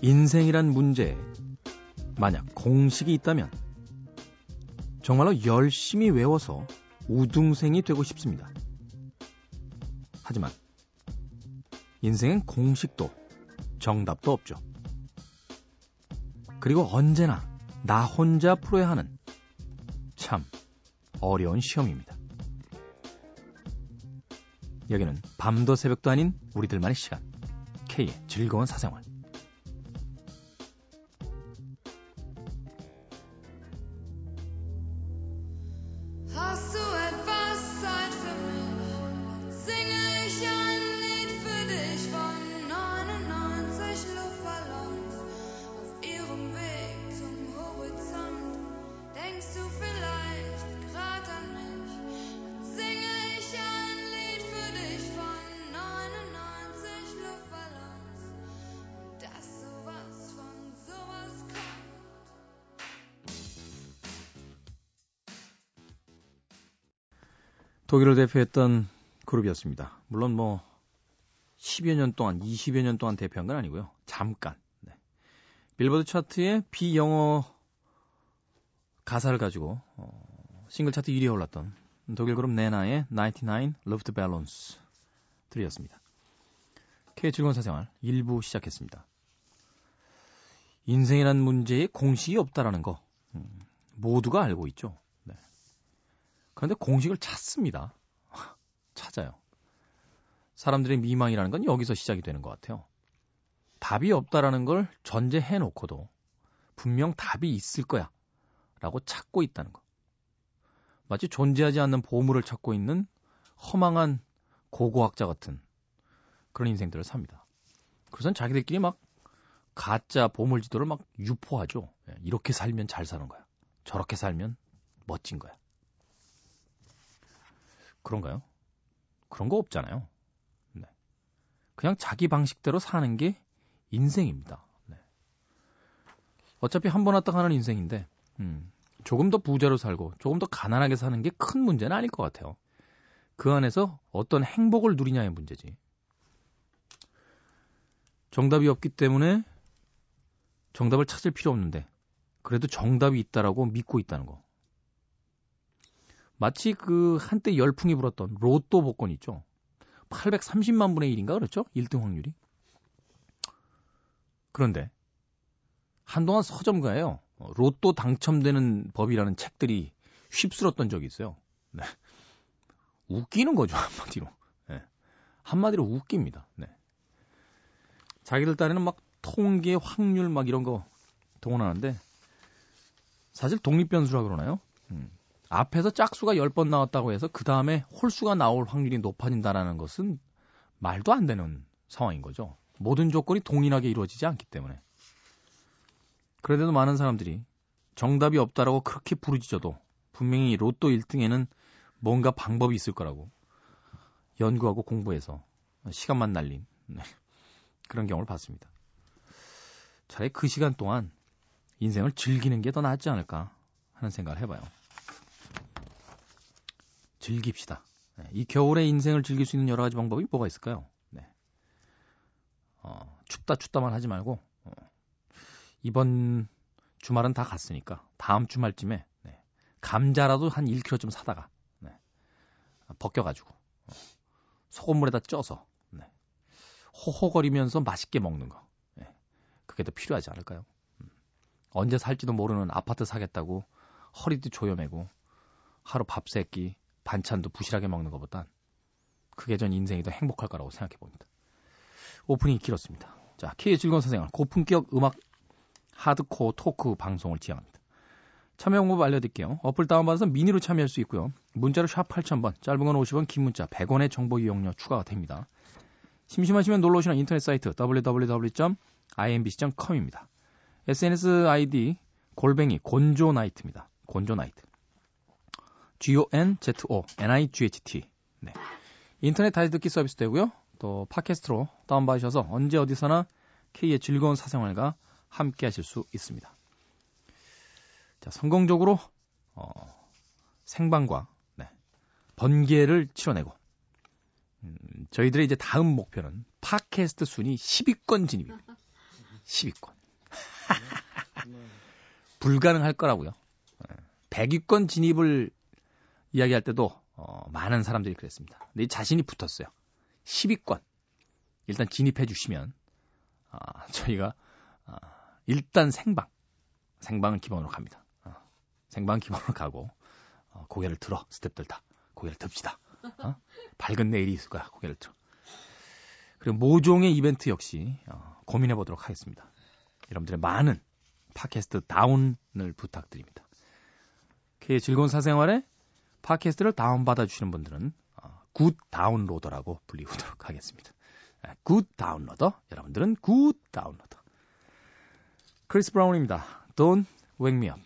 인생이란 문제에 만약 공식이 있다면 정말로 열심히 외워서 우등생이 되고 싶습니다. 하지만 인생엔 공식도 정답도 없죠. 그리고 언제나 나 혼자 풀어야 하는 참 어려운 시험입니다. 여기는 밤도 새벽도 아닌 우리들만의 시간. K의 즐거운 사생활. 독일을 대표했던 그룹이었습니다. 물론 뭐 10여 년 동안, 20여 년 동안 대표한 건 아니고요. 잠깐. 네. 빌보드 차트에 비영어 가사를 가지고 어, 싱글 차트 1위에 올랐던 독일 그룹 네나의 99 Luftballons 들이었습니다. K 즐거운 사생활 1부 시작했습니다. 인생이란 문제에 공식이 없다라는 거 음, 모두가 알고 있죠. 그런데 공식을 찾습니다. 찾아요. 사람들의 미망이라는 건 여기서 시작이 되는 것 같아요. 답이 없다라는 걸 전제해 놓고도 분명 답이 있을 거야. 라고 찾고 있다는 거. 마치 존재하지 않는 보물을 찾고 있는 허망한 고고학자 같은 그런 인생들을 삽니다. 그래서 자기들끼리 막 가짜 보물 지도를 막 유포하죠. 예, 이렇게 살면 잘 사는 거야. 저렇게 살면 멋진 거야. 그런가요? 그런 거 없잖아요. 네. 그냥 자기 방식대로 사는 게 인생입니다. 네. 어차피 한 번 왔다 가는 인생인데, 음, 조금 더 부자로 살고 조금 더 가난하게 사는 게 큰 문제는 아닐 것 같아요. 그 안에서 어떤 행복을 누리냐의 문제지. 정답이 없기 때문에 정답을 찾을 필요 없는데, 그래도 정답이 있다라고 믿고 있다는 거. 마치 그 한때 열풍이 불었던 로또 복권 있죠. 830만 분의 1인가 그렇죠? 1등 확률이. 그런데 한동안 서점가에요. 로또 당첨되는 법이라는 책들이 휩쓸었던 적이 있어요. 네. 웃기는 거죠, 한마디로. 네. 한마디로 웃깁니다. 네. 자기들 딴에는 막 통계, 확률 막 이런 거 동원하는데 사실 독립변수라 그러나요? 음. 앞에서 짝수가 10번 나왔다고 해서 그 다음에 홀수가 나올 확률이 높아진다는 것은 말도 안 되는 상황인 거죠. 모든 조건이 동일하게 이루어지지 않기 때문에. 그래도 많은 사람들이 정답이 없다라고 그렇게 부르짖어도 분명히 로또 1등에는 뭔가 방법이 있을 거라고 연구하고 공부해서 시간만 날린 네. 그런 경우를 봤습니다. 차라리 그 시간 동안 인생을 즐기는 게 더 낫지 않을까 하는 생각을 해봐요. 즐깁시다. 네, 이 겨울에 인생을 즐길 수 있는 여러 가지 방법이 뭐가 있을까요? 네. 어, 춥다 춥다만 하지 말고 어, 이번 주말은 다 갔으니까 다음 주말쯤에 네, 감자라도 한 1kg 좀 사다가 네, 벗겨가지고 어, 소금물에다 쪄서 네, 호호거리면서 맛있게 먹는 거 네, 그게 더 필요하지 않을까요? 음, 언제 살지도 모르는 아파트 사겠다고 허리도 조여매고 하루 밥 세끼 반찬도 부실하게 먹는 것보단 그게 전 인생이 더 행복할 거라고 생각해 봅니다. 오프닝이 길었습니다. 자, K의 즐거운 사생활 고품격 음악 하드코어 토크 방송을 지향합니다. 참여 방법 알려드릴게요. 어플 다운받아서 미니로 참여할 수 있고요. 문자로 샵 8000번, 짧은 건 50원, 긴 문자 100원의 정보 이용료 추가가 됩니다. 심심하시면 놀러 오시는 인터넷 사이트 www.imbc.com입니다. SNS 아이디 골뱅이 gonzonight입니다. gonzonight. G-O-N-Z-O-N-I-G-H-T. 네. 인터넷 다시 듣기 서비스 되고요. 또 팟캐스트로 다운받으셔서 언제 어디서나 K의 즐거운 사생활과 함께 하실 수 있습니다. 자, 성공적으로 어, 생방과 네, 번개를 치러내고 음, 저희들의 이제 다음 목표는 팟캐스트 순위 10위권 진입입니다. 10위권. 불가능할 거라고요. 100위권 진입을 이야기할 때도 어, 많은 사람들이 그랬습니다. 근데 자신이 붙었어요. 10위권. 일단 진입해 주시면 아, 저희가 아, 일단 생방. 생방을 기본으로 갑니다. 어, 생방 기본으로 가고 어, 고개를 들어 스탭들 다 고개를 듭시다. 어? 밝은 내일이 있을 거야 고개를 들어. 그리고 모종의 이벤트 역시 어, 고민해 보도록 하겠습니다. 여러분들의 많은 팟캐스트 다운을 부탁드립니다. 그 즐거운 사생활에 팟캐스트를 다운받아 주시는 분들은 어, good downloader라고 불리우도록 하겠습니다. 아, good downloader 여러분들은 good downloader 크리스 브라운입니다. Don't wake me up.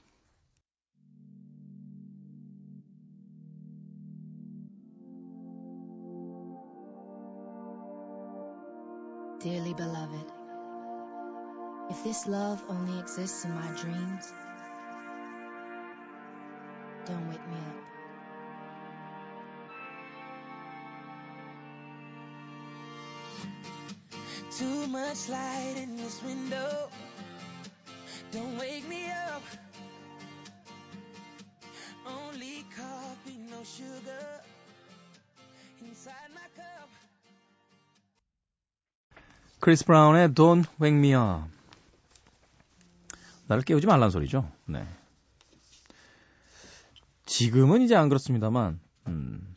Dearly beloved, if this love only exists in my dreams, don't wake me up. Too much light in this window. Don't wake me up. Only coffee, no sugar. Inside my cup. 크리스 브라운의 Don't Wake Me Up. 나를 깨우지 말란 소리죠. 네. 지금은 이제 안 그렇습니다만, 음,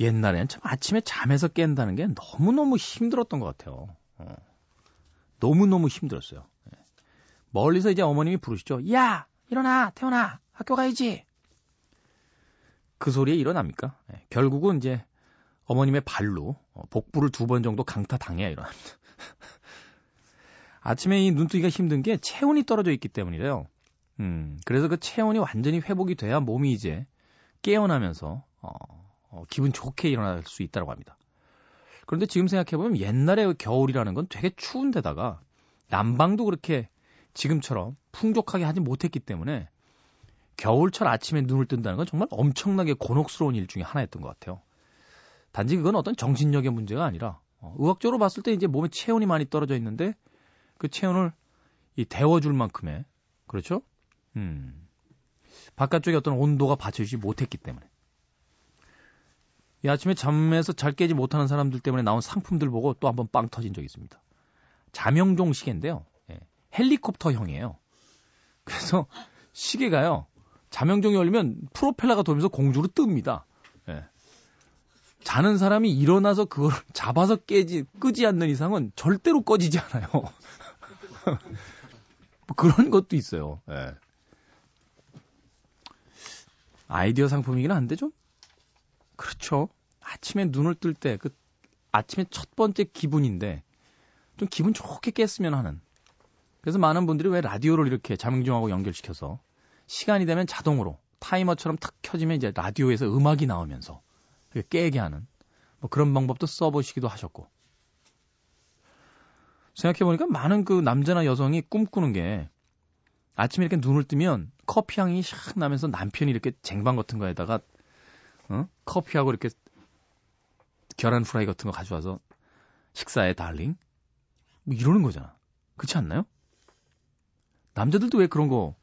옛날에는 참 아침에 잠에서 깬다는 게 너무너무 힘들었던 것 같아요. 어. 너무너무 힘들었어요. 네. 멀리서 이제 어머님이 부르시죠. 야! 일어나! 태어나! 학교 가야지! 그 소리에 일어납니까? 네. 결국은 이제 어머님의 발로 어, 복부를 두 번 정도 강타 당해야 일어납니다. 아침에 이 눈뜨기가 힘든 게 체온이 떨어져 있기 때문이래요. 음, 그래서 그 체온이 완전히 회복이 돼야 몸이 이제 깨어나면서 어, 어, 기분 좋게 일어날 수 있다고 합니다. 그런데 지금 생각해보면 옛날에 겨울이라는 건 되게 추운데다가 난방도 그렇게 지금처럼 풍족하게 하지 못했기 때문에 겨울철 아침에 눈을 뜬다는 건 정말 엄청나게 곤혹스러운 일 중에 하나였던 것 같아요. 단지 그건 어떤 정신력의 문제가 아니라 어, 의학적으로 봤을 때 이제 몸에 체온이 많이 떨어져 있는데 그 체온을 이 데워줄 만큼의 그렇죠? 음. 바깥쪽에 어떤 온도가 받쳐주지 못했기 때문에 이 아침에 잠에서 잘 깨지 못하는 사람들 때문에 나온 상품들 보고 또 한번 빵 터진 적이 있습니다. 자명종 시계인데요. 예, 헬리콥터형이에요. 그래서 시계가요. 자명종이 열리면 프로펠러가 돌면서 공중으로 뜹니다. 예. 자는 사람이 일어나서 그걸 잡아서 깨지 끄지 않는 이상은 절대로 꺼지지 않아요. 뭐 그런 것도 있어요. 예. 아이디어 상품이긴 한데 좀 그렇죠. 아침에 눈을 뜰 때 그 아침에 첫 번째 기분인데 좀 기분 좋게 깼으면 하는. 그래서 많은 분들이 왜 라디오를 이렇게 자명종하고 연결시켜서 시간이 되면 자동으로 타이머처럼 탁 켜지면 이제 라디오에서 음악이 나오면서 깨게 하는 뭐 그런 방법도 써보시기도 하셨고 생각해보니까 많은 그 남자나 여성이 꿈꾸는 게 아침에 이렇게 눈을 뜨면 커피 향이 샥 나면서 남편이 이렇게 쟁반 같은 거에다가 어? 커피하고 이렇게 계란 프라이 같은 거 가져와서 식사해 darling 뭐 이러는 거잖아. 그렇지 않나요? 남자들도 왜 그런 거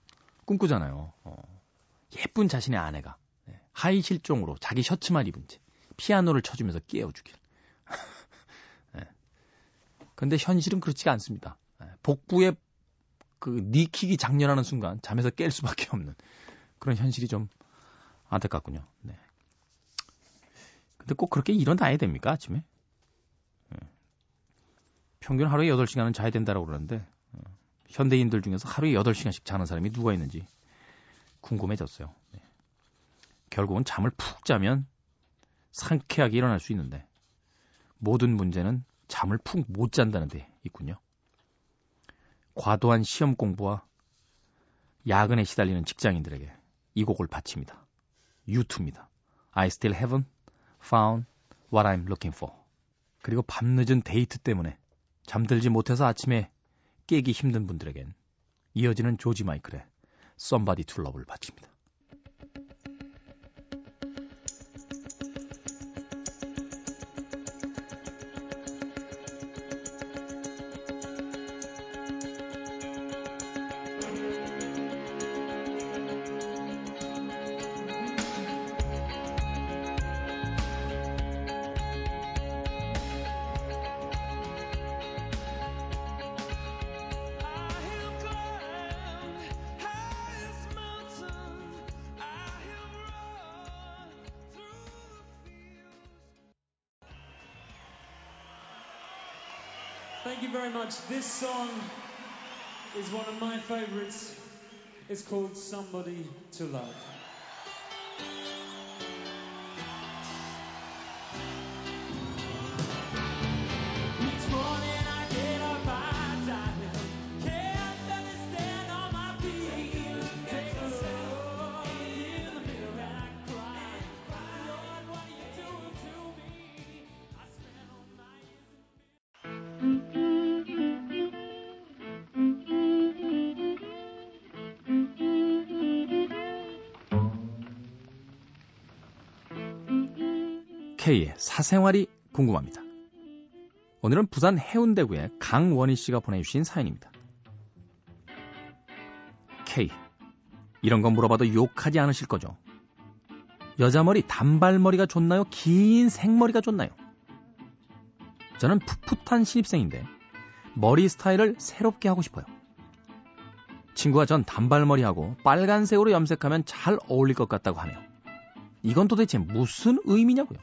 꿈꾸잖아요. 어. 예쁜 자신의 아내가 네. 하의 실종으로 자기 셔츠만 입은 채 피아노를 쳐주면서 깨워주길. 네. 근데 현실은 그렇지가 않습니다. 네. 복부에 그 knee kick이 작렬하는 순간 잠에서 깰 수밖에 없는 그런 현실이 좀 안타깝군요. 네. 근데 꼭 그렇게 일어나야 됩니까, 아침에? 네. 평균 하루에 8시간은 자야 된다고 그러는데, 어, 현대인들 중에서 하루에 8시간씩 자는 사람이 누가 있는지 궁금해졌어요. 네. 결국은 잠을 푹 자면 상쾌하게 일어날 수 있는데, 모든 문제는 잠을 푹 못 잔다는 데 있군요. 과도한 시험 공부와 야근에 시달리는 직장인들에게 이 곡을 바칩니다. 유투입니다. I still haven't found what I'm looking for. 그리고 밤늦은 데이트 때문에 잠들지 못해서 아침에 깨기 힘든 분들에겐 이어지는 조지 마이클의 Somebody to Love를 바칩니다. Called Somebody to Love. K의 사생활이 궁금합니다. 오늘은 부산 해운대구의 강원희 씨가 보내주신 사연입니다. K. 이런 거 물어봐도 욕하지 않으실 거죠? 여자 머리 단발머리가 좋나요? 긴 생머리가 좋나요? 저는 풋풋한 신입생인데 머리 스타일을 새롭게 하고 싶어요. 친구가 전 단발머리하고 빨간색으로 염색하면 잘 어울릴 것 같다고 하네요. 이건 도대체 무슨 의미냐고요?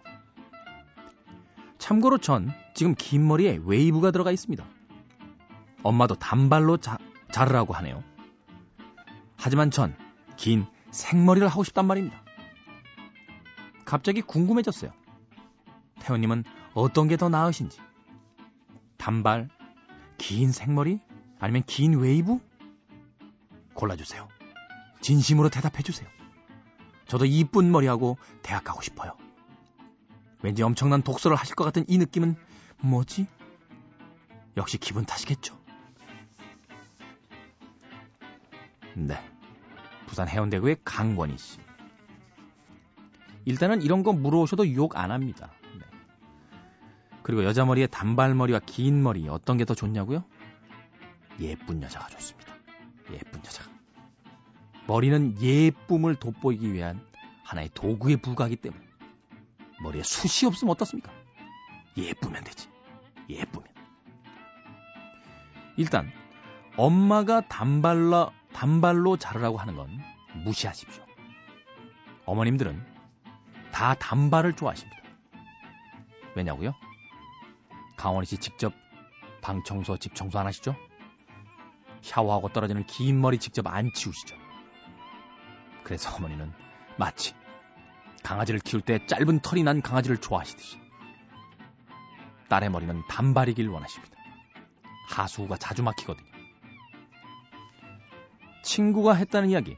참고로 전 지금 긴 머리에 웨이브가 들어가 있습니다. 엄마도 단발로 자, 자르라고 하네요. 하지만 전 긴 생머리를 하고 싶단 말입니다. 갑자기 궁금해졌어요. 태호님은 어떤 게 더 나으신지? 단발, 긴 생머리, 아니면 긴 웨이브? 골라주세요. 진심으로 대답해주세요. 저도 이쁜 머리하고 대학 가고 싶어요. 왠지 엄청난 독서를 하실 것 같은 이 느낌은 뭐지? 역시 기분 탓이겠죠. 네. 부산 해운대구의 강권희 씨. 일단은 이런 거 물어오셔도 욕 안 합니다. 네. 그리고 여자 머리에 단발머리와 긴 머리 어떤 게 더 좋냐고요? 예쁜 여자가 좋습니다. 예쁜 여자가. 머리는 예쁨을 돋보이기 위한 하나의 도구에 불과하기 때문에 머리에 숱이 없으면 어떻습니까? 예쁘면 되지. 예쁘면. 일단 엄마가 단발로 단발로 자르라고 하는 건 무시하십시오. 어머님들은 다 단발을 좋아하십니다. 왜냐고요? 강원희 씨 직접 방 청소, 집 청소 안 하시죠? 샤워하고 떨어지는 긴 머리 직접 안 치우시죠? 그래서 어머니는 마치 강아지를 키울 때 짧은 털이 난 강아지를 좋아하시듯이 딸의 머리는 단발이길 원하십니다. 하수구가 자주 막히거든요. 친구가 했다는 이야기.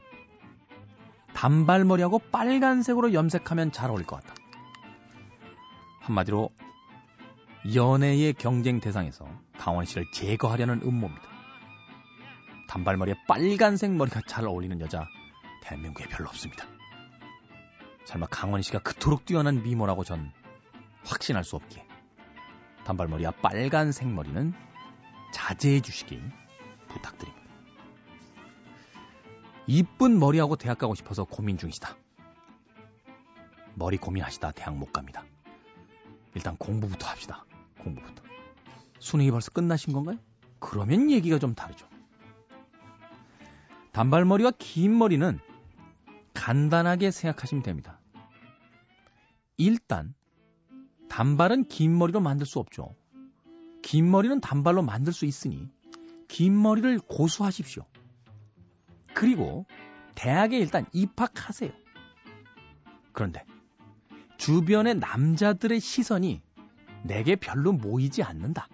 단발머리하고 빨간색으로 염색하면 잘 어울릴 것 같다. 한마디로 연애의 경쟁 대상에서 강원 씨를 제거하려는 음모입니다. 단발머리에 빨간색 머리가 잘 어울리는 여자 대한민국에 별로 없습니다. 설마 강원 씨가 그토록 뛰어난 미모라고 전 확신할 수 없기에 단발머리와 빨간색 머리는 자제해 주시기 부탁드립니다. 이쁜 머리하고 대학 가고 싶어서 고민 중이시다. 머리 고민하시다 대학 못 갑니다. 일단 공부부터 합시다. 공부부터. 수능이 벌써 끝나신 건가요? 그러면 얘기가 좀 다르죠. 단발머리와 긴 머리는 간단하게 생각하시면 됩니다. 일단 단발은 긴 머리로 만들 수 없죠. 긴 머리는 단발로 만들 수 있으니 긴 머리를 고수하십시오. 그리고 대학에 일단 입학하세요. 그런데 주변의 남자들의 시선이 내게 별로 모이지 않는다.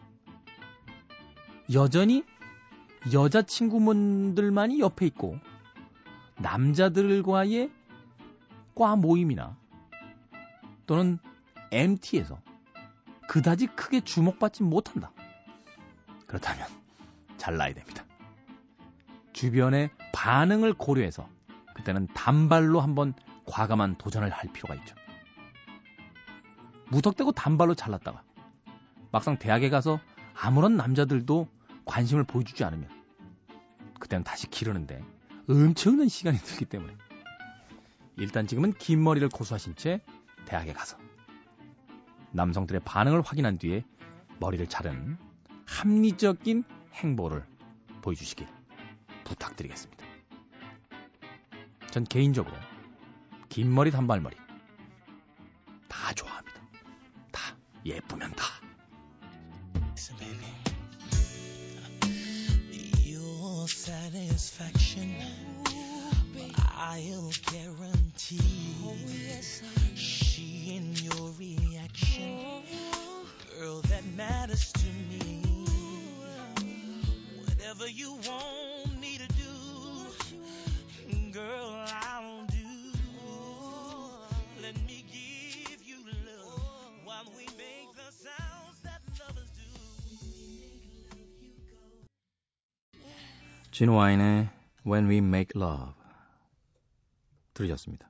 여전히 여자친구분들만이 옆에 있고 남자들과의 과 모임이나 또는 MT에서 그다지 크게 주목받지 못한다. 그렇다면 잘나야 됩니다. 주변의 반응을 고려해서 그때는 단발로 한번 과감한 도전을 할 필요가 있죠. 무턱대고 단발로 잘났다가 막상 대학에 가서 아무런 남자들도 관심을 보여주지 않으면 그때는 다시 기르는데 엄청난 시간이 들기 때문에 일단 지금은 긴 머리를 고수하신 채 대학에 가서 남성들의 반응을 확인한 뒤에 머리를 자른 합리적인 행보를 보여주시길 부탁드리겠습니다. 전 개인적으로 긴 머리 단발머리 다 좋아합니다. 다 예쁘면 다. Satisfaction, I'll guarantee. She in your reaction, girl, that matters to me. Whatever you want 진 와인의 When We Make Love 들으셨습니다.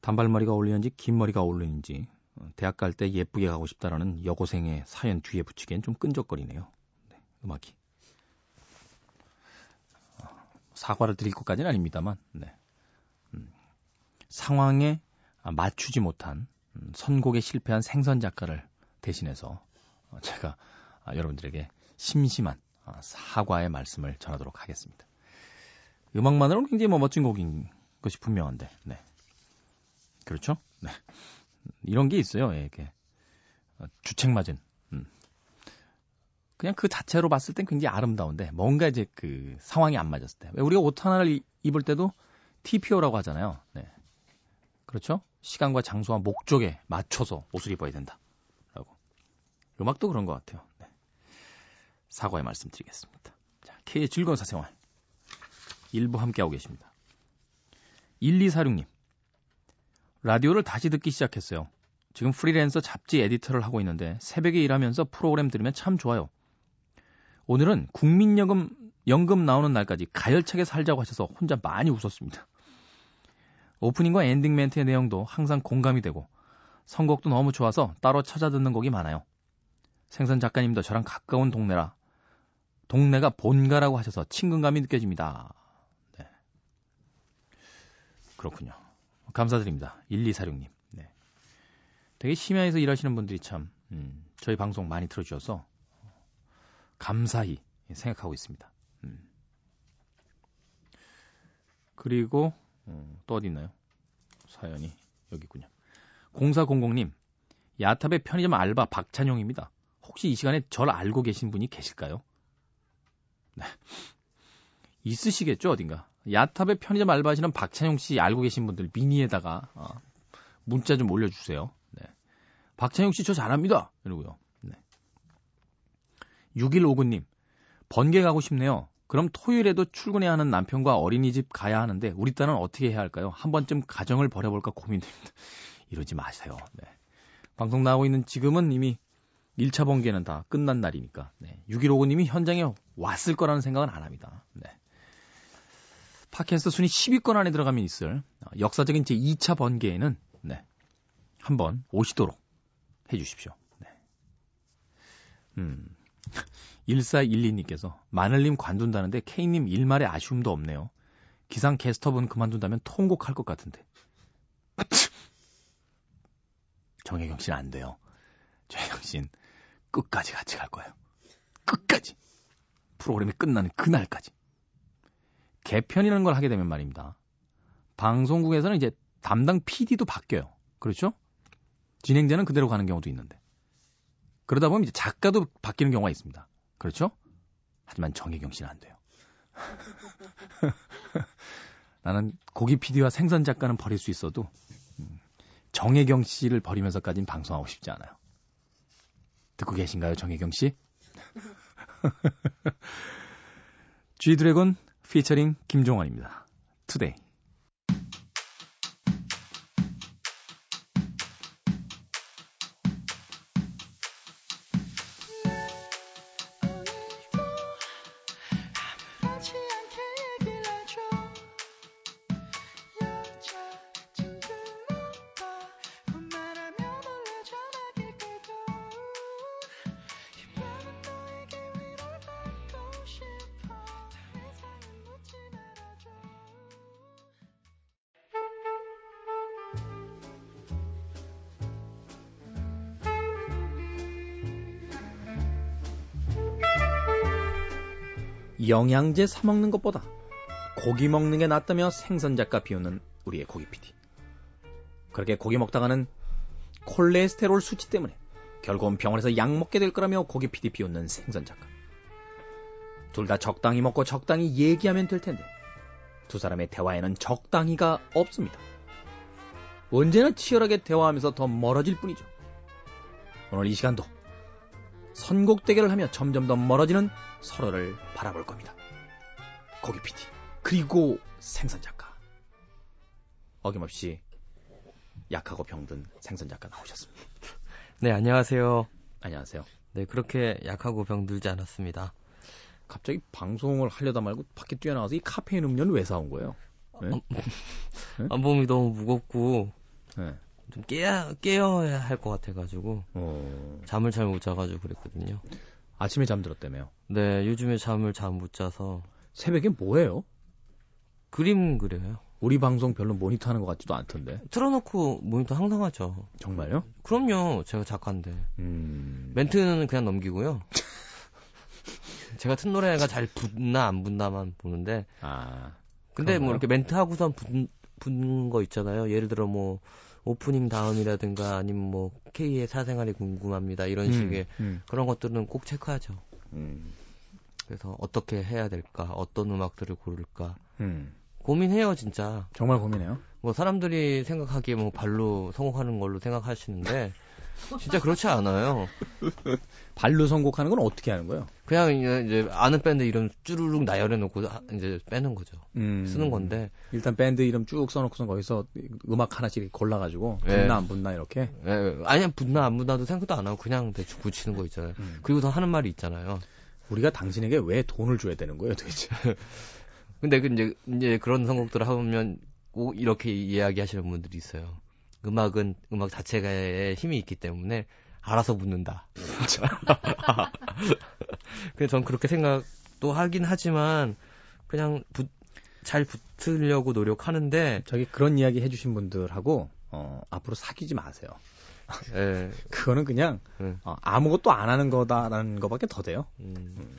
단발머리가 어울리는지 긴 머리가 어울리는지 어, 대학 갈 때 예쁘게 가고 싶다라는 여고생의 사연 뒤에 붙이기엔 좀 끈적거리네요. 네, 음악이 어, 사과를 드릴 것까지는 아닙니다만 네. 음, 상황에 맞추지 못한 음, 선곡에 실패한 생선 작가를 대신해서 어, 제가 아, 여러분들에게 심심한 아, 사과의 말씀을 전하도록 하겠습니다. 음악만으로는 굉장히 뭐 멋진 곡인 것이 분명한데, 네. 그렇죠? 네. 이런 게 있어요, 예, 이렇게. 어, 주책 맞은. 음. 그냥 그 자체로 봤을 땐 굉장히 아름다운데, 뭔가 이제 그 상황이 안 맞았을 때. 왜 우리가 옷 하나를 이- 입을 때도 TPO라고 하잖아요. 네. 그렇죠? 시간과 장소와 목적에 맞춰서 옷을 입어야 된다. 라고. 음악도 그런 것 같아요. 네. 사과의 말씀 드리겠습니다. 자, K의 즐거운 사생활. 일부 함께하고 계십니다. 1246님. 라디오를 다시 듣기 시작했어요. 지금 프리랜서 잡지 에디터를 하고 있는데 새벽에 일하면서 프로그램 들으면 참 좋아요. 오늘은 국민연금 연금 나오는 날까지 가열차게 살자고 하셔서 혼자 많이 웃었습니다. 오프닝과 엔딩 멘트의 내용도 항상 공감이 되고 선곡도 너무 좋아서 따로 찾아 듣는 곡이 많아요. 생선 작가님도 저랑 가까운 동네라 동네가 본가라고 하셔서 친근감이 느껴집니다. 네. 그렇군요. 감사드립니다. 1246님. 네. 되게 심야에서 일하시는 분들이 참 음, 저희 방송 많이 들어주셔서 감사히 생각하고 있습니다. 음. 그리고 어, 또 어디 있나요? 사연이 여기 있군요. 0400님 야탑의 편의점 알바 박찬용입니다. 혹시 이 시간에 절 알고 계신 분이 계실까요? 네. 있으시겠죠, 어딘가. 야탑의 편의점 알바하시는 박찬용 씨 알고 계신 분들 미니에다가 어, 문자 좀 올려주세요. 네. 박찬용 씨 저 잘합니다. 이러고요. 네. 6159님, 번개 가고 싶네요. 그럼 토요일에도 출근해야 하는 남편과 어린이집 가야 하는데 우리 딸은 어떻게 해야 할까요? 한 번쯤 가정을 버려볼까 고민됩니다. 이러지 마세요. 네. 방송 나오고 있는 지금은 이미 1차 번개는 다 끝난 날이니까. 네. 6159님이 현장에 왔을 거라는 생각은 안 합니다. 네. 팟캐스트 순위 10위권 안에 들어가면 있을 어, 역사적인 제 2차 번개에는 네. 한번 오시도록 해 주십시오. 네. 음. 1412님께서 마늘님 관둔다는데 K님 일말의 아쉬움도 없네요. 기상 캐스터분 그만둔다면 통곡할 것 같은데. 정혜경 씨는 안 돼요. 정혜경 씨는 끝까지 같이 갈 거예요. 끝까지. 프로그램이 끝나는 그날까지. 개편이라는 걸 하게 되면 말입니다. 방송국에서는 이제 담당 PD도 바뀌어요. 그렇죠? 진행자는 그대로 가는 경우도 있는데. 그러다 보면 이제 작가도 바뀌는 경우가 있습니다. 그렇죠? 하지만 정혜경 씨는 안 돼요. 나는 고기 PD와 생선 작가는 버릴 수 있어도 음, 정혜경 씨를 버리면서까지는 방송하고 싶지 않아요. 듣고 계신가요, 정혜경 씨? G 드래곤 피처링 김종환입니다. 투데이. 영양제 사 먹는 것보다 고기 먹는 게 낫다며 생선 작가 비웃는 우리의 고기 PD. 그렇게 고기 먹다가는 콜레스테롤 수치 때문에 결국은 병원에서 약 먹게 될 거라며 고기 PD 비웃는 생선 작가. 둘 다 적당히 먹고 적당히 얘기하면 될 텐데 두 사람의 대화에는 적당히가 없습니다. 언제나 치열하게 대화하면서 더 멀어질 뿐이죠. 오늘 이 시간도 선곡 대결을 하며 점점 더 멀어지는 서로를 바라볼 겁니다. 고기 PD 그리고 생선 작가 어김없이 약하고 병든 생선 작가 나오셨습니다. 네, 안녕하세요. 안녕하세요. 네, 그렇게 약하고 병들지 않았습니다. 갑자기 방송을 하려다 말고 밖에 뛰어나가서 이 카페인 음료는 왜 사온 거예요? 네? 안몸이 너무 무겁고 네. 좀 깨야 깨어야 할 것 같아가지고 어, 잠을 잘 못 자가지고 그랬거든요. 아침에 잠들었다며요. 네, 요즘에 잠을 잘 못 자서 새벽에 뭐해요? 그림 그려요. 우리 방송 별로 모니터 하는 것 같지도 않던데. 틀어놓고 모니터 항상 하죠. 정말요? 그럼요, 제가 작가인데 음, 멘트는 그냥 넘기고요. 제가 튼 노래가 잘 붙나 안 붙나만 보는데 아, 근데 뭐 그런가요? 이렇게 멘트 하고선 붙, 붙는 거 있잖아요. 예를 들어 뭐 오프닝 다음이라든가 아니면 뭐 K의 사생활이 궁금합니다 이런 음, 식의 음, 그런 것들은 꼭 체크하죠. 음, 그래서 어떻게 해야 될까, 어떤 음악들을 고를까 음. 고민해요 진짜. 정말 고민해요. 뭐 사람들이 생각하기에 뭐 발로 성공하는 걸로 생각하시는데 진짜 그렇지 않아요. 발로 선곡하는 건 어떻게 하는 거예요? 그냥 이제 아는 밴드 이름 쭈루룩 나열해 놓고 하- 이제 빼는 거죠. 음, 쓰는 건데 일단 밴드 이름 쭉 써놓고선 거기서 음악 하나씩 골라가지고 예. 붙나 안 붙나 이렇게. 예, 아니 붙나 안 붙나도 생각도 안 하고 그냥 대충 붙이는 거 있잖아요. 음. 그리고서 하는 말이 있잖아요. 우리가 당신에게 왜 돈을 줘야 되는 거예요, 도대체? 근데 그 이제 이제 그런 선곡들을 하면 꼭 이렇게 이야기하시는 분들이 있어요. 음악은 음악 자체에 힘이 있기 때문에 알아서 붙는다. 그래서 전 그렇게 생각도 하긴 하지만 그냥 붙, 잘 붙으려고 노력하는데 저기 그런 이야기 해주신 분들하고 어, 앞으로 사귀지 마세요. 예, 그거는 그냥 음. 어, 아무것도 안 하는 거다라는 것밖에 더 돼요. 음,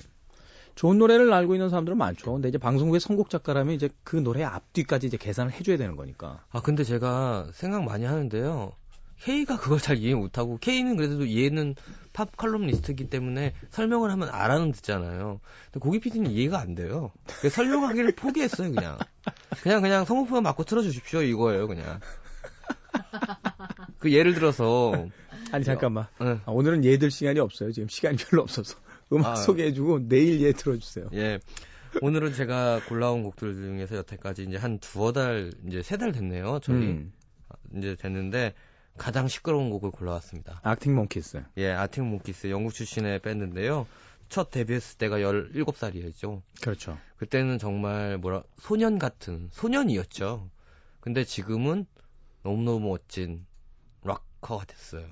좋은 노래를 알고 있는 사람들은 많죠. 근데 이제 방송국의 선곡 작가라면 이제 그 노래 앞뒤까지 이제 계산을 해줘야 되는 거니까. 아 근데 제가 생각 많이 하는데요. K가 그걸 잘 이해 못하고 K는 그래도 얘는 팝 칼럼니스트이기 때문에 설명을 하면 알아는 듣잖아요. 근데 고기 PD는 이해가 안 돼요. 그래서 설명하기를 포기했어요 그냥. 그냥 그냥 성우표만 맞고 틀어주십시오 이거예요 그냥. 그 예를 들어서 아니 잠깐만. 예, 아, 오늘은 얘들 시간이 없어요. 지금 시간이 별로 없어서 음악 아. 소개해주고 내일 얘 들어주세요. 예. 오늘은 제가 골라온 곡들 중에서 여태까지 이제 한 두어 달 이제 세 달 됐네요. 저희 음. 이제 됐는데 가장 시끄러운 곡을 골라왔습니다. 악팅 몽키스. 예, 아팅 몽키스 영국 출신의 밴드인데요. 첫 데뷔했을 때가 17살이었죠. 그렇죠. 그때는 정말 뭐라 소년 같은 소년이었죠. 근데 지금은 너무너무 멋진 락커가 됐어요.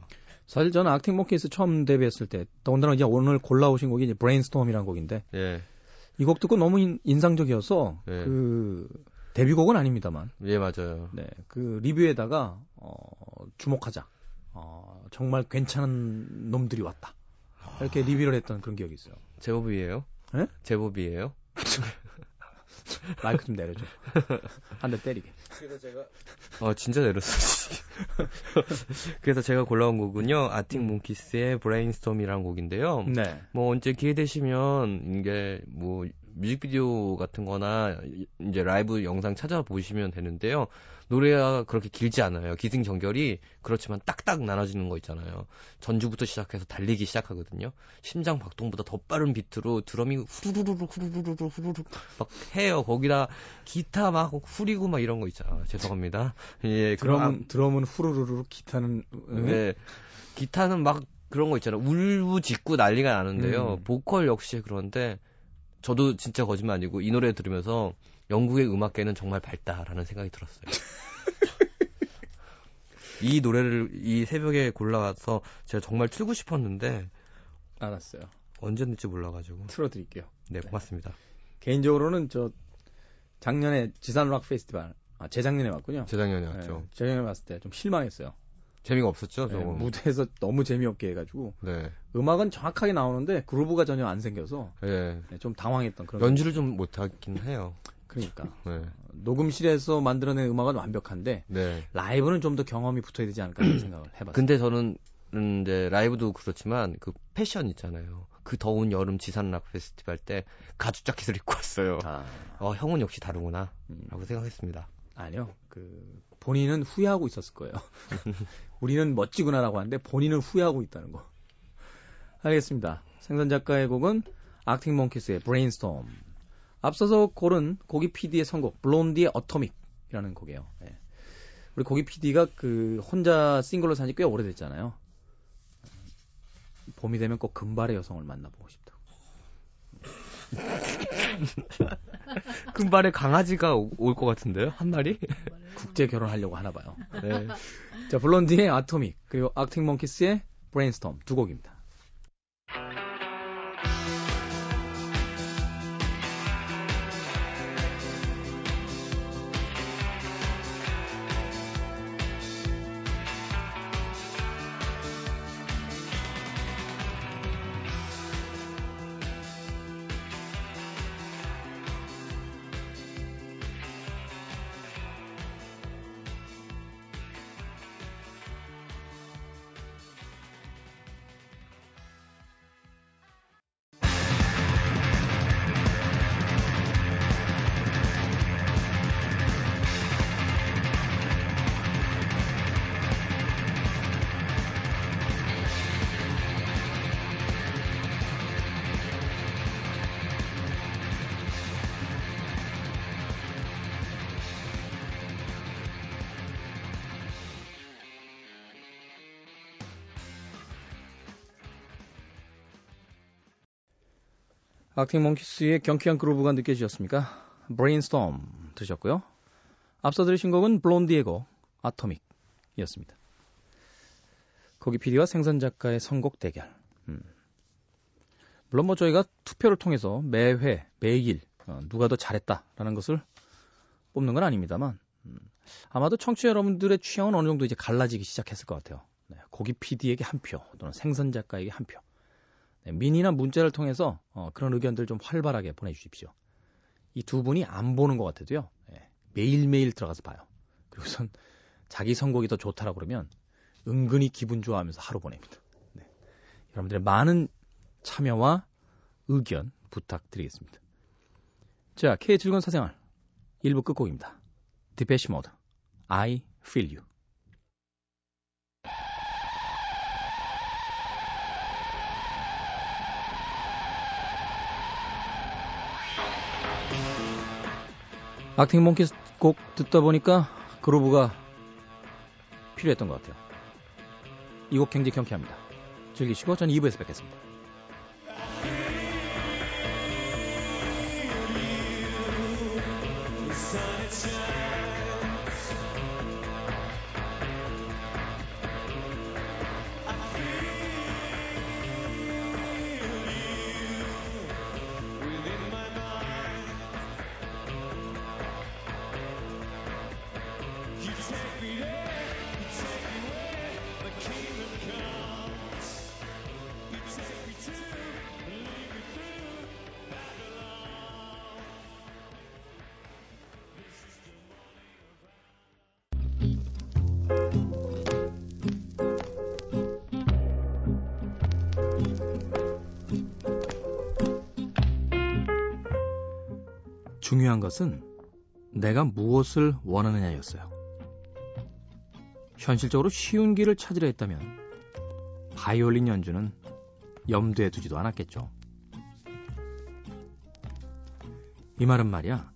사실 저는 Arctic Monkeys 처음 데뷔했을 때 더군다나 이제 오늘 골라오신 곡이 이제 Brainstorm이라는 곡인데 예. 이곡 듣고 너무 인, 인상적이어서 네. 그 데뷔곡은 아닙니다만 예, 맞아요. 네, 그 리뷰에다가 어, 주목하자. 어, 정말 괜찮은 놈들이 왔다. 이렇게 리뷰를 했던 그런 기억이 있어요. 제법이에요? 예? 제법이에요? 마이크 좀 내려줘. 한 대 때리게. 어, 진짜 내렸어. 그래서 제가 골라온 곡은요. Arctic Monkeys의 Brainstorm이라는 곡인데요. 네. 뭐 언제 기회 되시면 이게 뭐 뮤직비디오 같은 거나 이제 라이브 영상 찾아보시면 되는데요. 노래가 그렇게 길지 않아요. 기승전결이 그렇지만 딱딱 나눠지는 거 있잖아요. 전주부터 시작해서 달리기 시작하거든요. 심장 박동보다 더 빠른 비트로 드럼이 후루루루 후루루루 후루루 막 해요. 거기다 기타 막 후리고 막 이런 거 있잖아요. 죄송합니다. 예, 그럼 드럼은 드럼은 후루루루 기타는 네. 기타는 막 그런 거 있잖아요. 울고 짖고 난리가 나는데요. 음. 보컬 역시 그런데 저도 진짜 거짓말 아니고 이 노래 들으면서 영국의 음악계는 정말 밝다라는 생각이 들었어요. 이 노래를 이 새벽에 골라와서 제가 정말 틀고 싶었는데 알았어요. 언제 늦지 몰라가지고 틀어드릴게요. 네 고맙습니다. 개인적으로는 저 작년에 지산 락 페스티벌 아 재작년에 왔군요. 재작년에 네, 왔죠. 재작년에 왔을 때 좀 실망했어요. 재미가 없었죠. 네. 무대에서 너무 재미없게 해가지고 네. 음악은 정확하게 나오는데 그루브가 전혀 안 생겨서 예. 네, 좀 당황했던 그런. 연주를 좀 못하긴 해요. 그러니까 네. 녹음실에서 만들어낸 음악은 완벽한데 네. 라이브는 좀 더 경험이 붙어야 되지 않을까 하는 생각을 해봤어요. 근데 저는 음, 이제 라이브도 그렇지만 그 패션 있잖아요. 그 더운 여름 지산 락 페스티벌 때 가죽 자켓을 입고 왔어요. 아, 어, 형은 역시 다르구나. 음, 라고 생각했습니다. 아니요. 그 본인은 후회하고 있었을 거예요. 우리는 멋지구나라고 하는데 본인은 후회하고 있다는 거. 알겠습니다. 생선 작가의 곡은 Arctic Monkeys의 Brainstorm. 앞서서 고른 고기 PD의 선곡 Blondie의 Atomic이라는 곡이에요. 예. 우리 고기 PD가 그 혼자 싱글로 산지 꽤 오래됐잖아요. 봄이 되면 꼭 금발의 여성을 만나보고 싶다고. 금발에 강아지가 올 것 같은데요? 한 마리? 국제 결혼하려고 하나 봐요. 네. 자, 블론디의 아토믹 그리고 악팅 몽키스의 브레인스톰 두 곡입니다. Arctic Monkeys의 경쾌한 그루브가 느껴지셨습니까? Brainstorm 들으셨고요. 앞서 들으신 곡은 Blondie의 곡 Atomic이었습니다. 고기 PD와 생선 작가의 선곡 대결. 음. 물론 뭐 저희가 투표를 통해서 매회 매일 어, 누가 더 잘했다라는 것을 뽑는 건 아닙니다만 음, 아마도 청취자 여러분들의 취향은 어느 정도 이제 갈라지기 시작했을 것 같아요. 네, 고기 PD에게 한 표, 또는 생선 작가에게 한 표. 네, 미니나 문자를 통해서 어, 그런 의견들 좀 활발하게 보내주십시오. 이 두 분이 안 보는 것 같아도요. 예, 매일매일 들어가서 봐요. 그리고선 자기 선곡이 더 좋다라고 그러면 은근히 기분 좋아하면서 하루 보냅니다. 네. 여러분들의 많은 참여와 의견 부탁드리겠습니다. 자, K의 즐거운 사생활 1부 끝곡입니다. 디페시 모드 I feel you. 악팅 몽키스 곡 듣다 보니까 그루브가 필요했던 것 같아요. 이 곡 굉장히 경쾌합니다. 즐기시고 전 2부에서 뵙겠습니다. 중요한 것은 내가 무엇을 원하느냐였어요. 현실적으로 쉬운 길을 찾으려 했다면 바이올린 연주는 염두에 두지도 않았겠죠. 이 말은 말이야.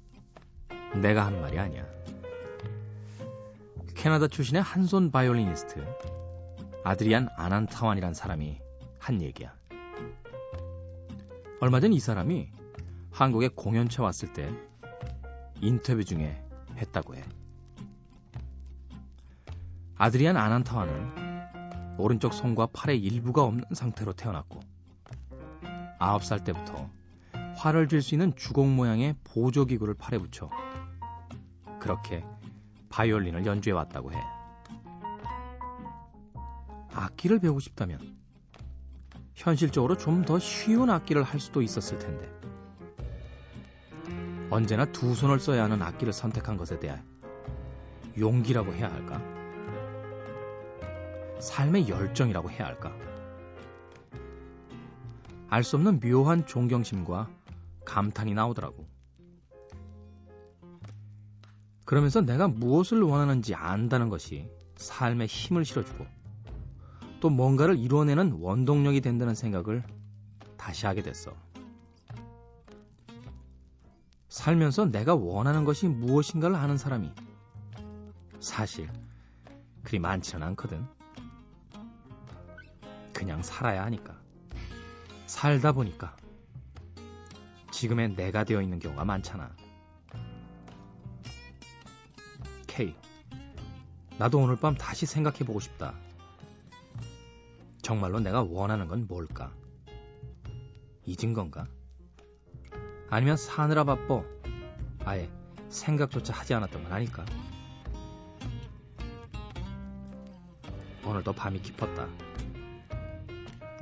내가 한 말이 아니야. 캐나다 출신의 한손 바이올리니스트 아드리안 아난타완이란 사람이 한 얘기야. 얼마 전 이 사람이 한국에 공연차 왔을 때 인터뷰 중에 했다고 해. 아드리안 아난타와는 오른쪽 손과 팔의 일부가 없는 상태로 태어났고 아홉 살 때부터 활을 쥘 수 있는 주걱 모양의 보조기구를 팔에 붙여 그렇게 바이올린을 연주해 왔다고 해. 악기를 배우고 싶다면 현실적으로 좀 더 쉬운 악기를 할 수도 있었을 텐데 언제나 두 손을 써야 하는 악기를 선택한 것에 대해 용기라고 해야 할까? 삶의 열정이라고 해야 할까? 알 수 없는 묘한 존경심과 감탄이 나오더라고. 그러면서 내가 무엇을 원하는지 안다는 것이 삶에 힘을 실어주고 또 뭔가를 이루어내는 원동력이 된다는 생각을 다시 하게 됐어. 살면서 내가 원하는 것이 무엇인가를 아는 사람이 사실 그리 많지는 않거든. 그냥 살아야 하니까. 살다 보니까 지금의 내가 되어 있는 경우가 많잖아. K. 나도 오늘 밤 다시 생각해 보고 싶다. 정말로 내가 원하는 건 뭘까? 잊은 건가? 아니면 사느라 바빠 아예 생각조차 하지 않았던 건 아닐까? 오늘도 밤이 깊었다.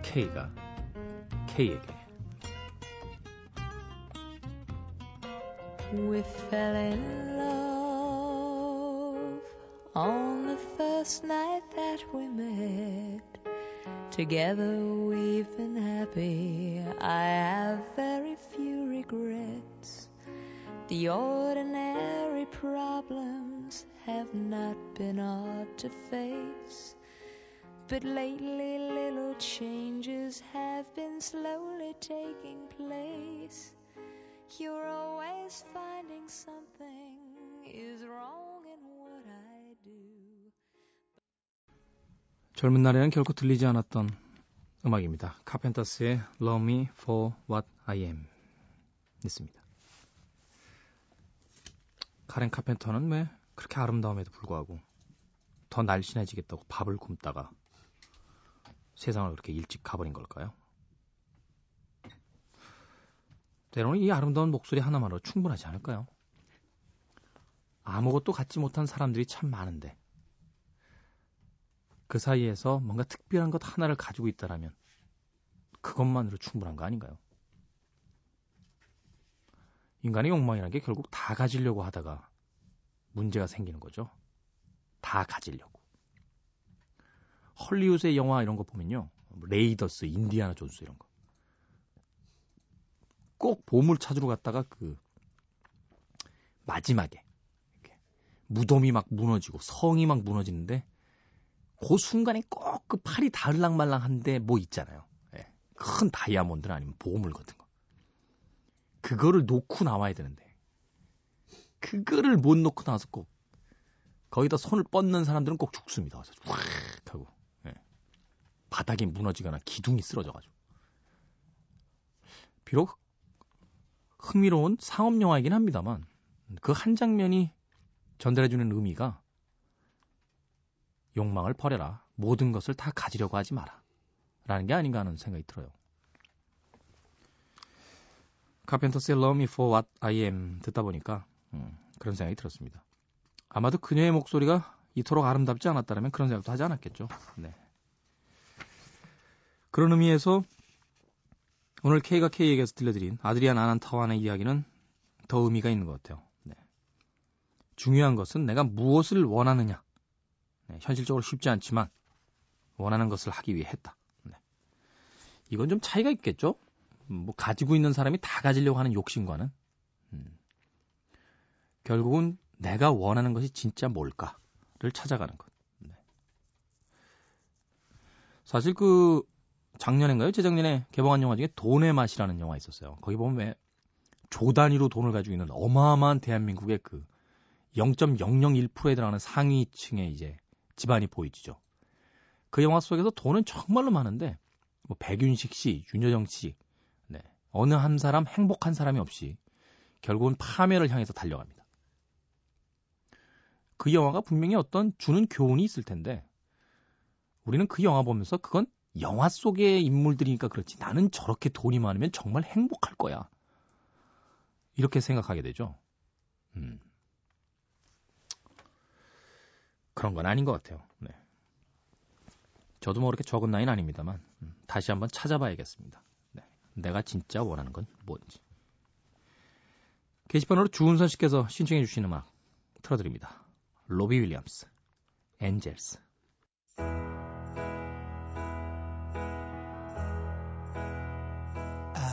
K가 K에게 We fell in love on the first night that we met. Together we've been happy. I have very few. The ordinary problems have not been hard to face. But lately, little changes have been slowly taking place. You're always finding something is wrong in what I do. 젊은 날에는 결코 들리지 않았던 음악입니다. 카펜터스의 Love Me For What I Am 있습니다. 카렌 카펜터는 왜 그렇게 아름다움에도 불구하고 더 날씬해지겠다고 밥을 굶다가 세상을 그렇게 일찍 가버린 걸까요? 때로는 이 아름다운 목소리 하나만으로 충분하지 않을까요? 아무것도 갖지 못한 사람들이 참 많은데 그 사이에서 뭔가 특별한 것 하나를 가지고 있다라면 그것만으로 충분한 거 아닌가요? 인간의 욕망이라는 게 결국 다 가지려고 하다가 문제가 생기는 거죠. 다 가지려고. 헐리우드의 영화 이런 거 보면요. 레이더스, 인디아나 존스 이런 거. 꼭 보물 찾으러 갔다가 그 마지막에 이렇게 무덤이 막 무너지고 성이 막 무너지는데 그 순간에 꼭 그 팔이 다을랑말랑한데 뭐 있잖아요. 예. 큰 다이아몬드나 아니면 보물 같은 거. 그거를 놓고 나와야 되는데 그거를 못 놓고 나와서 꼭 거기다 손을 뻗는 사람들은 꼭 죽습니다. 그래서 확 하고 예. 바닥이 무너지거나 기둥이 쓰러져가지고 비록 흥미로운 상업 영화이긴 합니다만 그 한 장면이 전달해주는 의미가 욕망을 버려라. 모든 것을 다 가지려고 하지 마라. 라는 게 아닌가 하는 생각이 들어요. 카펜터스의 Love Me For What I Am 듣다 보니까 음, 그런 생각이 들었습니다. 아마도 그녀의 목소리가 이토록 아름답지 않았다면 그런 생각도 하지 않았겠죠. 네. 그런 의미에서 오늘 K가 K에게서 들려드린 아드리안 아난타완의 이야기는 더 의미가 있는 것 같아요. 네. 중요한 것은 내가 무엇을 원하느냐. 네, 현실적으로 쉽지 않지만 원하는 것을 하기 위해 했다. 네. 이건 좀 차이가 있겠죠? 뭐 가지고 있는 사람이 다 가지려고 하는 욕심과는 음, 결국은 내가 원하는 것이 진짜 뭘까를 찾아가는 것. 네. 사실 그 작년인가요? 재작년에 개봉한 영화 중에 돈의 맛이라는 영화 있었어요. 거기 보면 왜 조 단위로 돈을 가지고 있는 어마어마한 대한민국의 그 0.001%에 들어가는 상위층의 이제 집안이 보이죠. 그 영화 속에서 돈은 정말로 많은데 뭐 백윤식 씨, 윤여정 씨, 네. 어느 한 사람 행복한 사람이 없이 결국은 파멸을 향해서 달려갑니다. 그 영화가 분명히 어떤 주는 교훈이 있을 텐데 우리는 그 영화 보면서 그건 영화 속의 인물들이니까 그렇지 나는 저렇게 돈이 많으면 정말 행복할 거야. 이렇게 생각하게 되죠. 음. 그런 건 아닌 것 같아요. 네. 저도 뭐 그렇게 적은 나이는 아닙니다만 음, 다시 한번 찾아봐야겠습니다. 네. 내가 진짜 원하는 건 뭔지. 게시판으로 주은선 씨께서 신청해 주신 음악 틀어드립니다. 로비 윌리엄스, 엔젤스.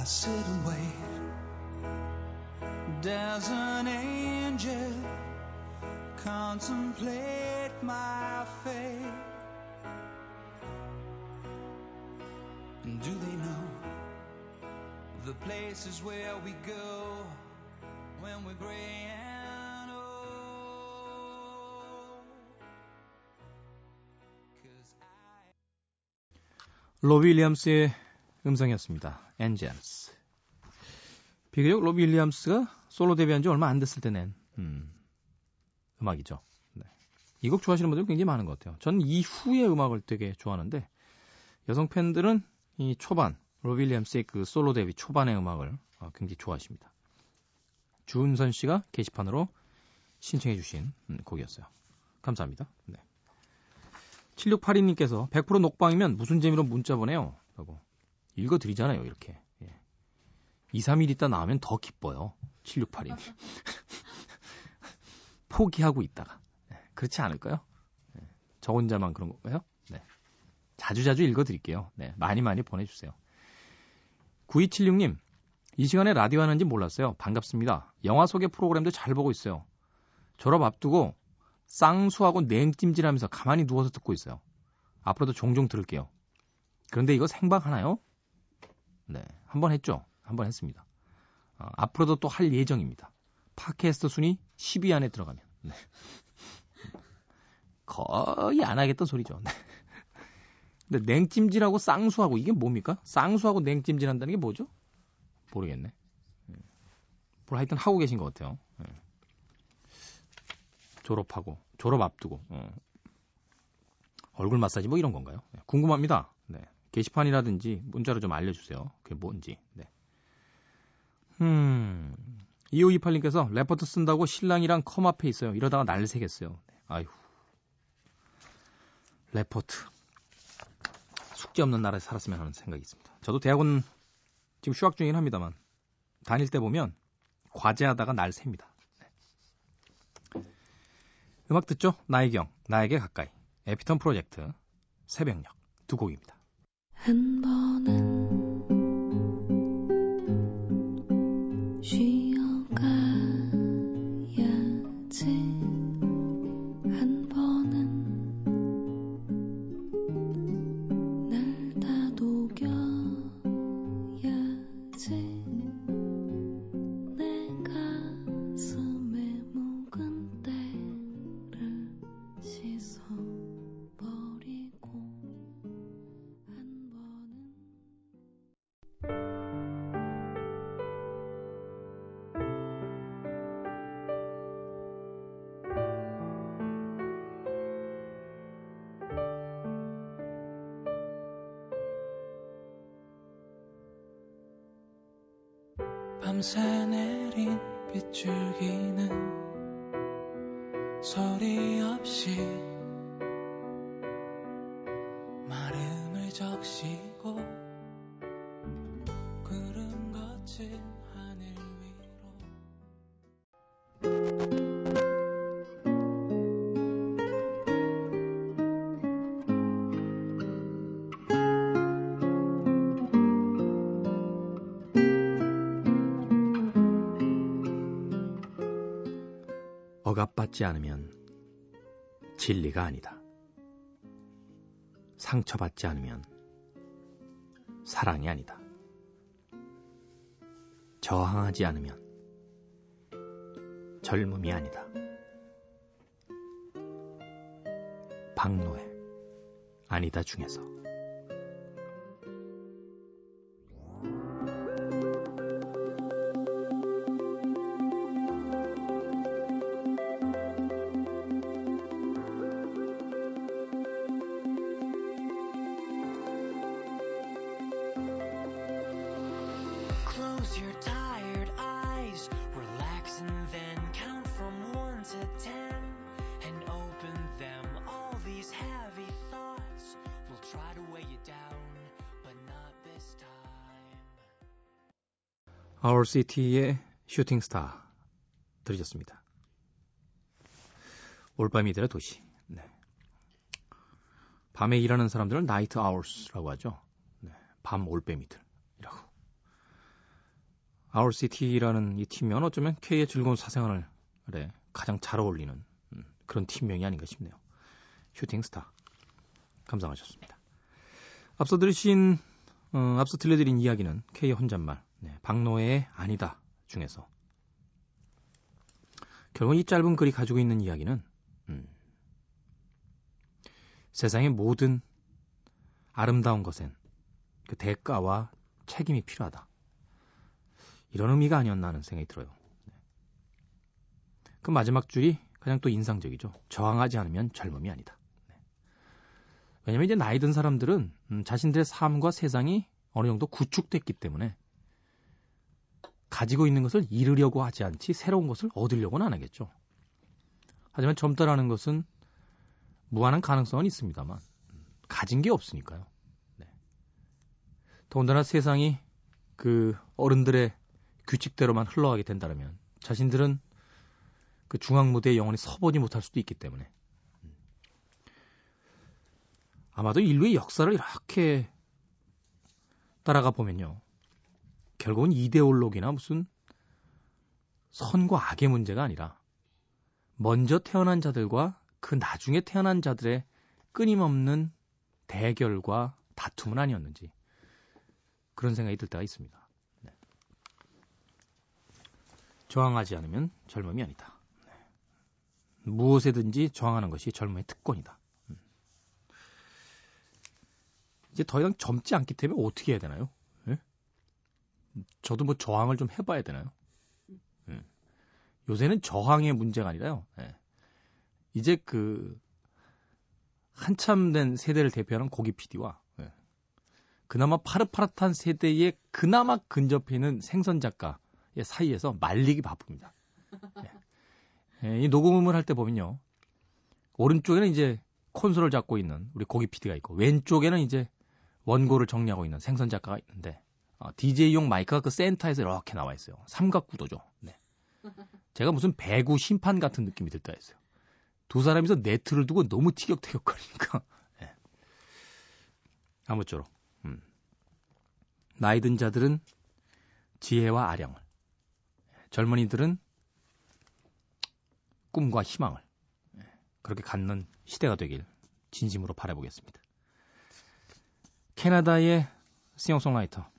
Sit contemplate my fate? The places where we go when we're gray and old? 로비 윌리엄스의 음성이었습니다. 엔젤스. 비교적 로비 윌리엄스가 솔로 데뷔한 지 얼마 안 됐을 때 낸 음, 음악이죠. 네. 이곡 좋아하시는 분들 굉장히 많은 것 같아요. 저는 이후의 음악을 되게 좋아하는데 여성 팬들은 이 초반 로비 윌리엄스의 그 솔로 데뷔 초반의 음악을 어, 굉장히 좋아하십니다. 주은선 씨가 게시판으로 신청해 주신 음, 곡이었어요. 감사합니다. 네. 7682님께서 100% 녹방이면 무슨 재미로 문자 보내요? 라고 읽어드리잖아요, 이렇게. 예. 2, 3일 있다 나오면 더 기뻐요. 7682님. 포기하고 있다가. 예, 그렇지 않을까요? 예, 저 혼자만 그런 건가요? 네. 자주자주 읽어드릴게요. 네, 많이 많이 보내주세요. 9276님, 이 시간에 라디오 하는지 몰랐어요. 반갑습니다. 영화 소개 프로그램도 잘 보고 있어요. 졸업 앞두고 쌍수하고 냉찜질하면서 가만히 누워서 듣고 있어요. 앞으로도 종종 들을게요. 그런데 이거 생방 하나요? 네, 한 번 했죠. 한 번 했습니다. 어, 앞으로도 또 할 예정입니다. 팟캐스트 순위 10위 안에 들어가면. 네. 거의 안 하겠던 소리죠. 네. 근데 냉찜질하고 쌍수하고 이게 뭡니까? 쌍수하고 냉찜질 한다는 게 뭐죠? 모르겠네. 뭘 하여튼 하고 계신 것 같아요. 네. 졸업하고 졸업 앞두고 어. 얼굴 마사지 뭐 이런 건가요? 네, 궁금합니다. 네. 게시판이라든지 문자로 좀 알려주세요. 그게 뭔지. 네. 음. 2528님께서 레포트 쓴다고 신랑이랑 컴 앞에 있어요. 이러다가 날 새겠어요. 네. 아휴. 레포트. 숙제 없는 나라에 살았으면 하는 생각이 있습니다. 저도 대학원 지금 휴학 중이긴 합니다만 다닐 때 보면 과제하다가 날 셉니다. 네. 음악 듣죠? 나이경, 나에게 가까이. 에피톤 프로젝트, 새벽녘 두 곡입니다. 한 번은 밤새 내린 빗줄기는 소리 없이 받지 않으면 진리가 아니다. 상처받지 않으면 사랑이 아니다. 저항하지 않으면 젊음이 아니다. 박노해 아니다 중에서 Owl City의 Shooting Star 들으셨습니다. 올빼미들의 도시. 네. 밤에 일하는 사람들은 night owls라고 하죠. 네. 밤 올빼미들이라고. Owl City라는 이 팀명은 어쩌면 K의 즐거운 사생활을 네, 가장 잘 어울리는 음, 그런 팀명이 아닌가 싶네요. Shooting Star. 감상하셨습니다. 앞서 들으신 어, 앞서 들려드린 이야기는 K의 혼잣말 네, 박노의 아니다 중에서 결국 이 짧은 글이 가지고 있는 이야기는 음, 세상의 모든 아름다운 것엔 그 대가와 책임이 필요하다. 이런 의미가 아니었나 하는 생각이 들어요. 네. 그 마지막 줄이 가장 또 인상적이죠. 저항하지 않으면 젊음이 아니다. 네. 왜냐면 이제 나이 든 사람들은 음, 자신들의 삶과 세상이 어느 정도 구축됐기 때문에 가지고 있는 것을 잃으려고 하지 않지 새로운 것을 얻으려고는 안 하겠죠. 하지만 젊다라는 것은 무한한 가능성은 있습니다만 가진 게 없으니까요. 네. 더군다나 세상이 그 어른들의 규칙대로만 흘러가게 된다면 자신들은 그 중앙 무대에 영원히 서보지 못할 수도 있기 때문에 아마도 인류의 역사를 이렇게 따라가 보면요. 결국은 이데올로기나 무슨 선과 악의 문제가 아니라 먼저 태어난 자들과 그 나중에 태어난 자들의 끊임없는 대결과 다툼은 아니었는지 그런 생각이 들 때가 있습니다. 네. 저항하지 않으면 젊음이 아니다. 네. 무엇에든지 저항하는 것이 젊음의 특권이다. 음. 이제 더 이상 젊지 않기 때문에 어떻게 해야 되나요? 네? 저도 뭐 저항을 좀 해봐야 되나요? 네. 요새는 저항의 문제가 아니라요. 네. 이제 그 한참 된 세대를 대표하는 고기 PD와 네. 그나마 파릇파릇한 세대에 그나마 근접해 있는 생선 작가의 사이에서 말리기 바쁩니다. 네. 네, 이 녹음을 할 때 보면요. 오른쪽에는 이제 콘솔을 잡고 있는 우리 고기 PD가 있고 왼쪽에는 이제 원고를 정리하고 있는 생선 작가가 있는데 어, DJ용 마이크가 그 센터에서 이렇게 나와 있어요. 삼각구도죠. 네. 제가 무슨 배구 심판 같은 느낌이 들 때가 있어요. 두 사람이서 네트를 두고 너무 티격태격거리니까. 네. 아무쪼록 음. 나이 든 자들은 지혜와 아량을, 젊은이들은 꿈과 희망을 그렇게 갖는 시대가 되길 진심으로 바라보겠습니다. 캐나다의 싱어송라이터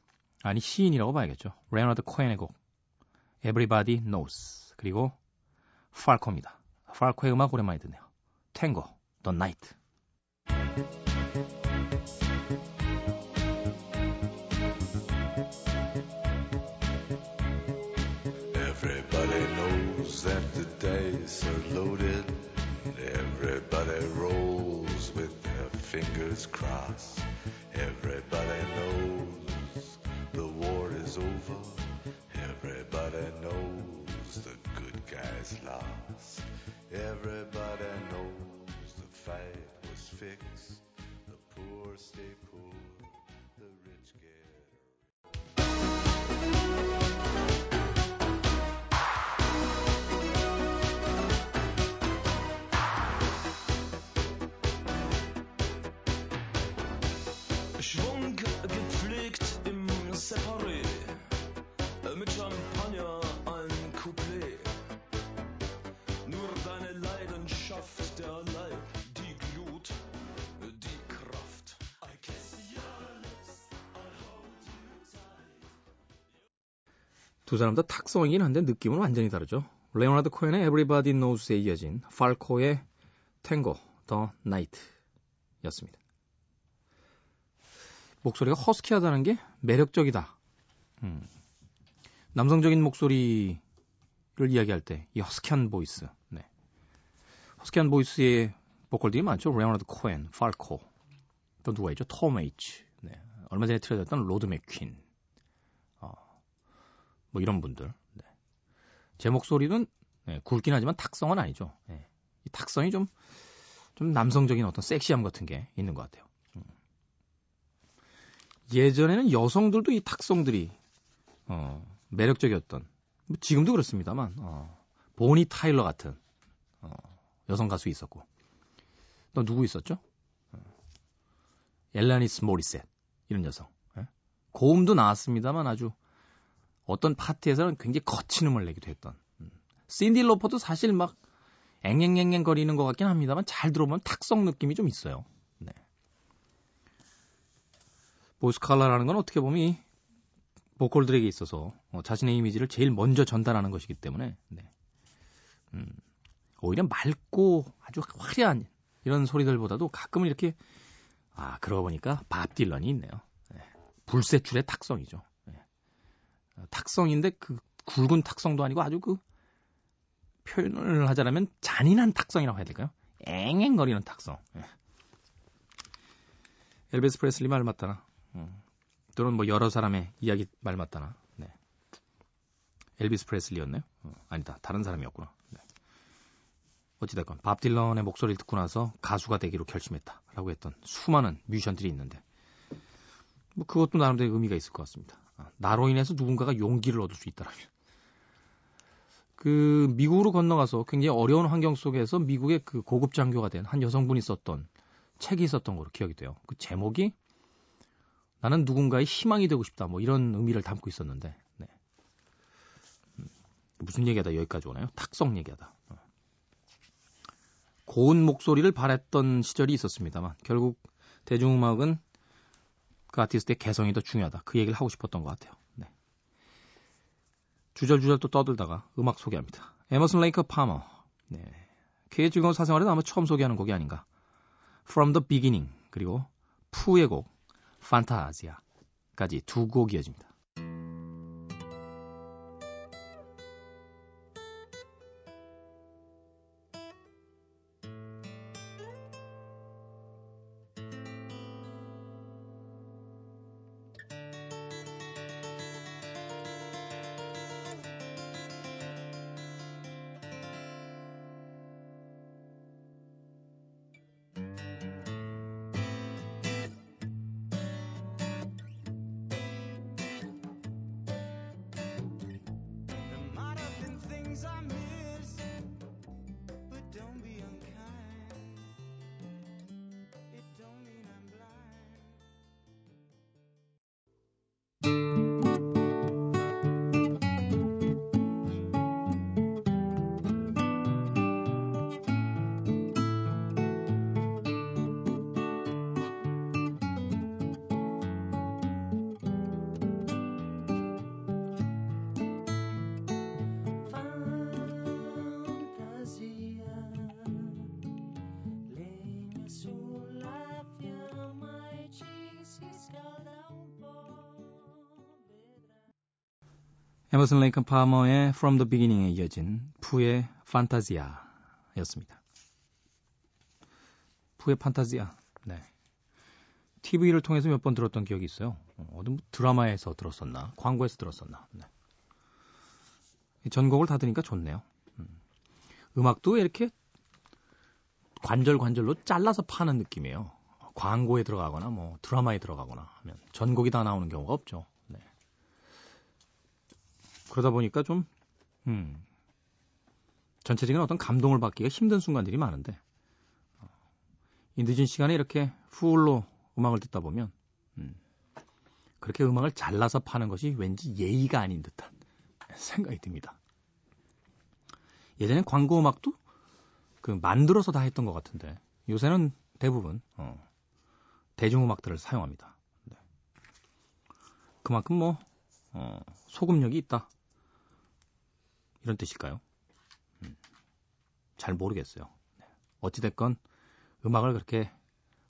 아니 시인이라고 봐야겠죠. 레너드 코엔의 곡 Everybody Knows 그리고 팔코입니다. 팔코의 음악 오랜만에 듣네요. 탱고, The Night. Everybody knows that the dice are loaded. Everybody rolls with their fingers crossed. Everybody knows knows the good guys lost. Everybody knows the fight was fixed. The poor stay poor, 두 사람 다 탁성이긴 한데 느낌은 완전히 다르죠. 레오나드 코엔의 Everybody Knows에 이어진 팔코의 Tango The Night 였습니다. 목소리가 허스키하다는 게 매력적이다. 음. 남성적인 목소리를 이야기할 때 이 허스키한 voice. 네. 허스키한 voice의 보컬들이 많죠. 레오나드 코엔, 팔코. 또 누가 있죠? 톰 H. 네. 얼마 전에 틀어드렸던 로드 맥큐언. 어, 뭐 이런 분들. 네. 제 목소리는 네, 굵긴 하지만 탁성은 아니죠. 네. 이 탁성이 좀, 좀 남성적인 어떤 섹시함 같은 게 있는 것 같아요. 음. 예전에는 여성들도 이 탁성들이 어, 매력적이었던 뭐 지금도 그렇습니다만 어, 보니 타일러 같은 어, 여성 가수 있었고 또 누구 있었죠? 어, 엘라니스 모리셋 이런 여성. 예? 고음도 나왔습니다만 아주 어떤 파티에서는 굉장히 거친 음을 내기도 했던. 음. 신디 로퍼도 사실 막 앵앵앵앵 거리는 것 같긴 합니다만 잘 들어보면 탁성 느낌이 좀 있어요. 네. 보스칼라라는 건 어떻게 보면 이 보컬들에게 있어서 어, 자신의 이미지를 제일 먼저 전달하는 것이기 때문에 네. 음, 오히려 맑고 아주 화려한 이런 소리들보다도 가끔은 이렇게 아 그러고 보니까 밥 딜런이 있네요. 네. 불세출의 탁성이죠. 탁성인데 그 굵은 탁성도 아니고 아주 그 표현을 하자면 잔인한 탁성이라고 해야 될까요? 앵앵거리는 탁성. 예. 엘비스 프레슬리 말 맞다나. 음. 또는 뭐 여러 사람의 이야기 말 맞다나. 네. 엘비스 프레슬리였나요? 어, 아니다. 다른 사람이었구나. 네. 어찌됐건 밥 딜런의 목소리를 듣고 나서 가수가 되기로 결심했다라고 했던 수많은 뮤지션들이 있는데 뭐 그것도 나름대로 의미가 있을 것 같습니다. 아, 나로 인해서 누군가가 용기를 얻을 수 있다라면 그 미국으로 건너가서 굉장히 어려운 환경 속에서 미국의 그 고급 장교가 된 한 여성분이 썼던 책이 있었던 걸로 기억이 돼요. 그 제목이 나는 누군가의 희망이 되고 싶다. 뭐 이런 의미를 담고 있었는데 네. 음, 무슨 얘기하다 여기까지 오나요? 탁성 얘기하다. 어. 고운 목소리를 바랬던 시절이 있었습니다만 결국 대중음악은 그 아티스트의 개성이 더 중요하다. 그 얘기를 하고 싶었던 것 같아요. 네. 주절주절 또 떠들다가 음악 소개합니다. 에머슨 레이커 파머. 네. 그의 즐거운 사생활에 아마 처음 소개하는 곡이 아닌가. From the Beginning 그리고 푸의 곡 판타지아까지 두 곡 이어집니다. 에머슨 레이컨 파머의 From the Beginning에 이어진 푸의 판타지아였습니다. 푸의 판타지아. 네. TV를 통해서 몇 번 들었던 기억이 있어요. 어, 어느 뭐 드라마에서 들었었나, 광고에서 들었었나. 네. 이 전곡을 다 들으니까 좋네요. 음. 음악도 이렇게 관절 관절로 잘라서 파는 느낌이에요. 광고에 들어가거나 뭐 드라마에 들어가거나 하면 전곡이 다 나오는 경우가 없죠. 네. 그러다 보니까 좀, 음, 전체적인 어떤 감동을 받기가 힘든 순간들이 많은데, 어, 이 늦은 시간에 이렇게 풀로 음악을 듣다 보면, 음, 그렇게 음악을 잘라서 파는 것이 왠지 예의가 아닌 듯한 생각이 듭니다. 예전엔 광고 음악도 그 만들어서 다 했던 것 같은데, 요새는 대부분, 어, 대중음악들을 사용합니다. 네. 그만큼 뭐, 어, 소금력이 있다. 이런 뜻일까요? 음, 잘 모르겠어요. 네. 어찌됐건 음악을 그렇게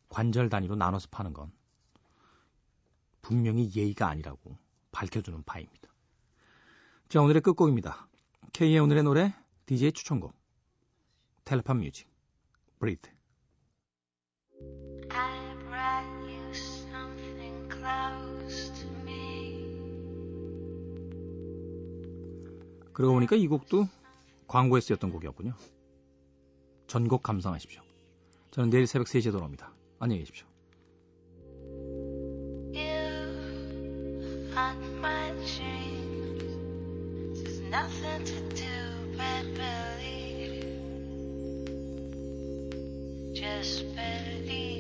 관절 단위로 나눠서 파는 건 분명히 예의가 아니라고 밝혀주는 바입니다. 자, 오늘의 끝곡입니다. K의 오늘의 노래, DJ 추천곡. 텔레판 뮤직. 브리드. I brought you something close 그러고 보니까 이 곡도 광고에 쓰였던 곡이었군요. 전곡 감상하십시오. 저는 내일 새벽 3시에 돌아옵니다. 안녕히 계십시오. Just believe.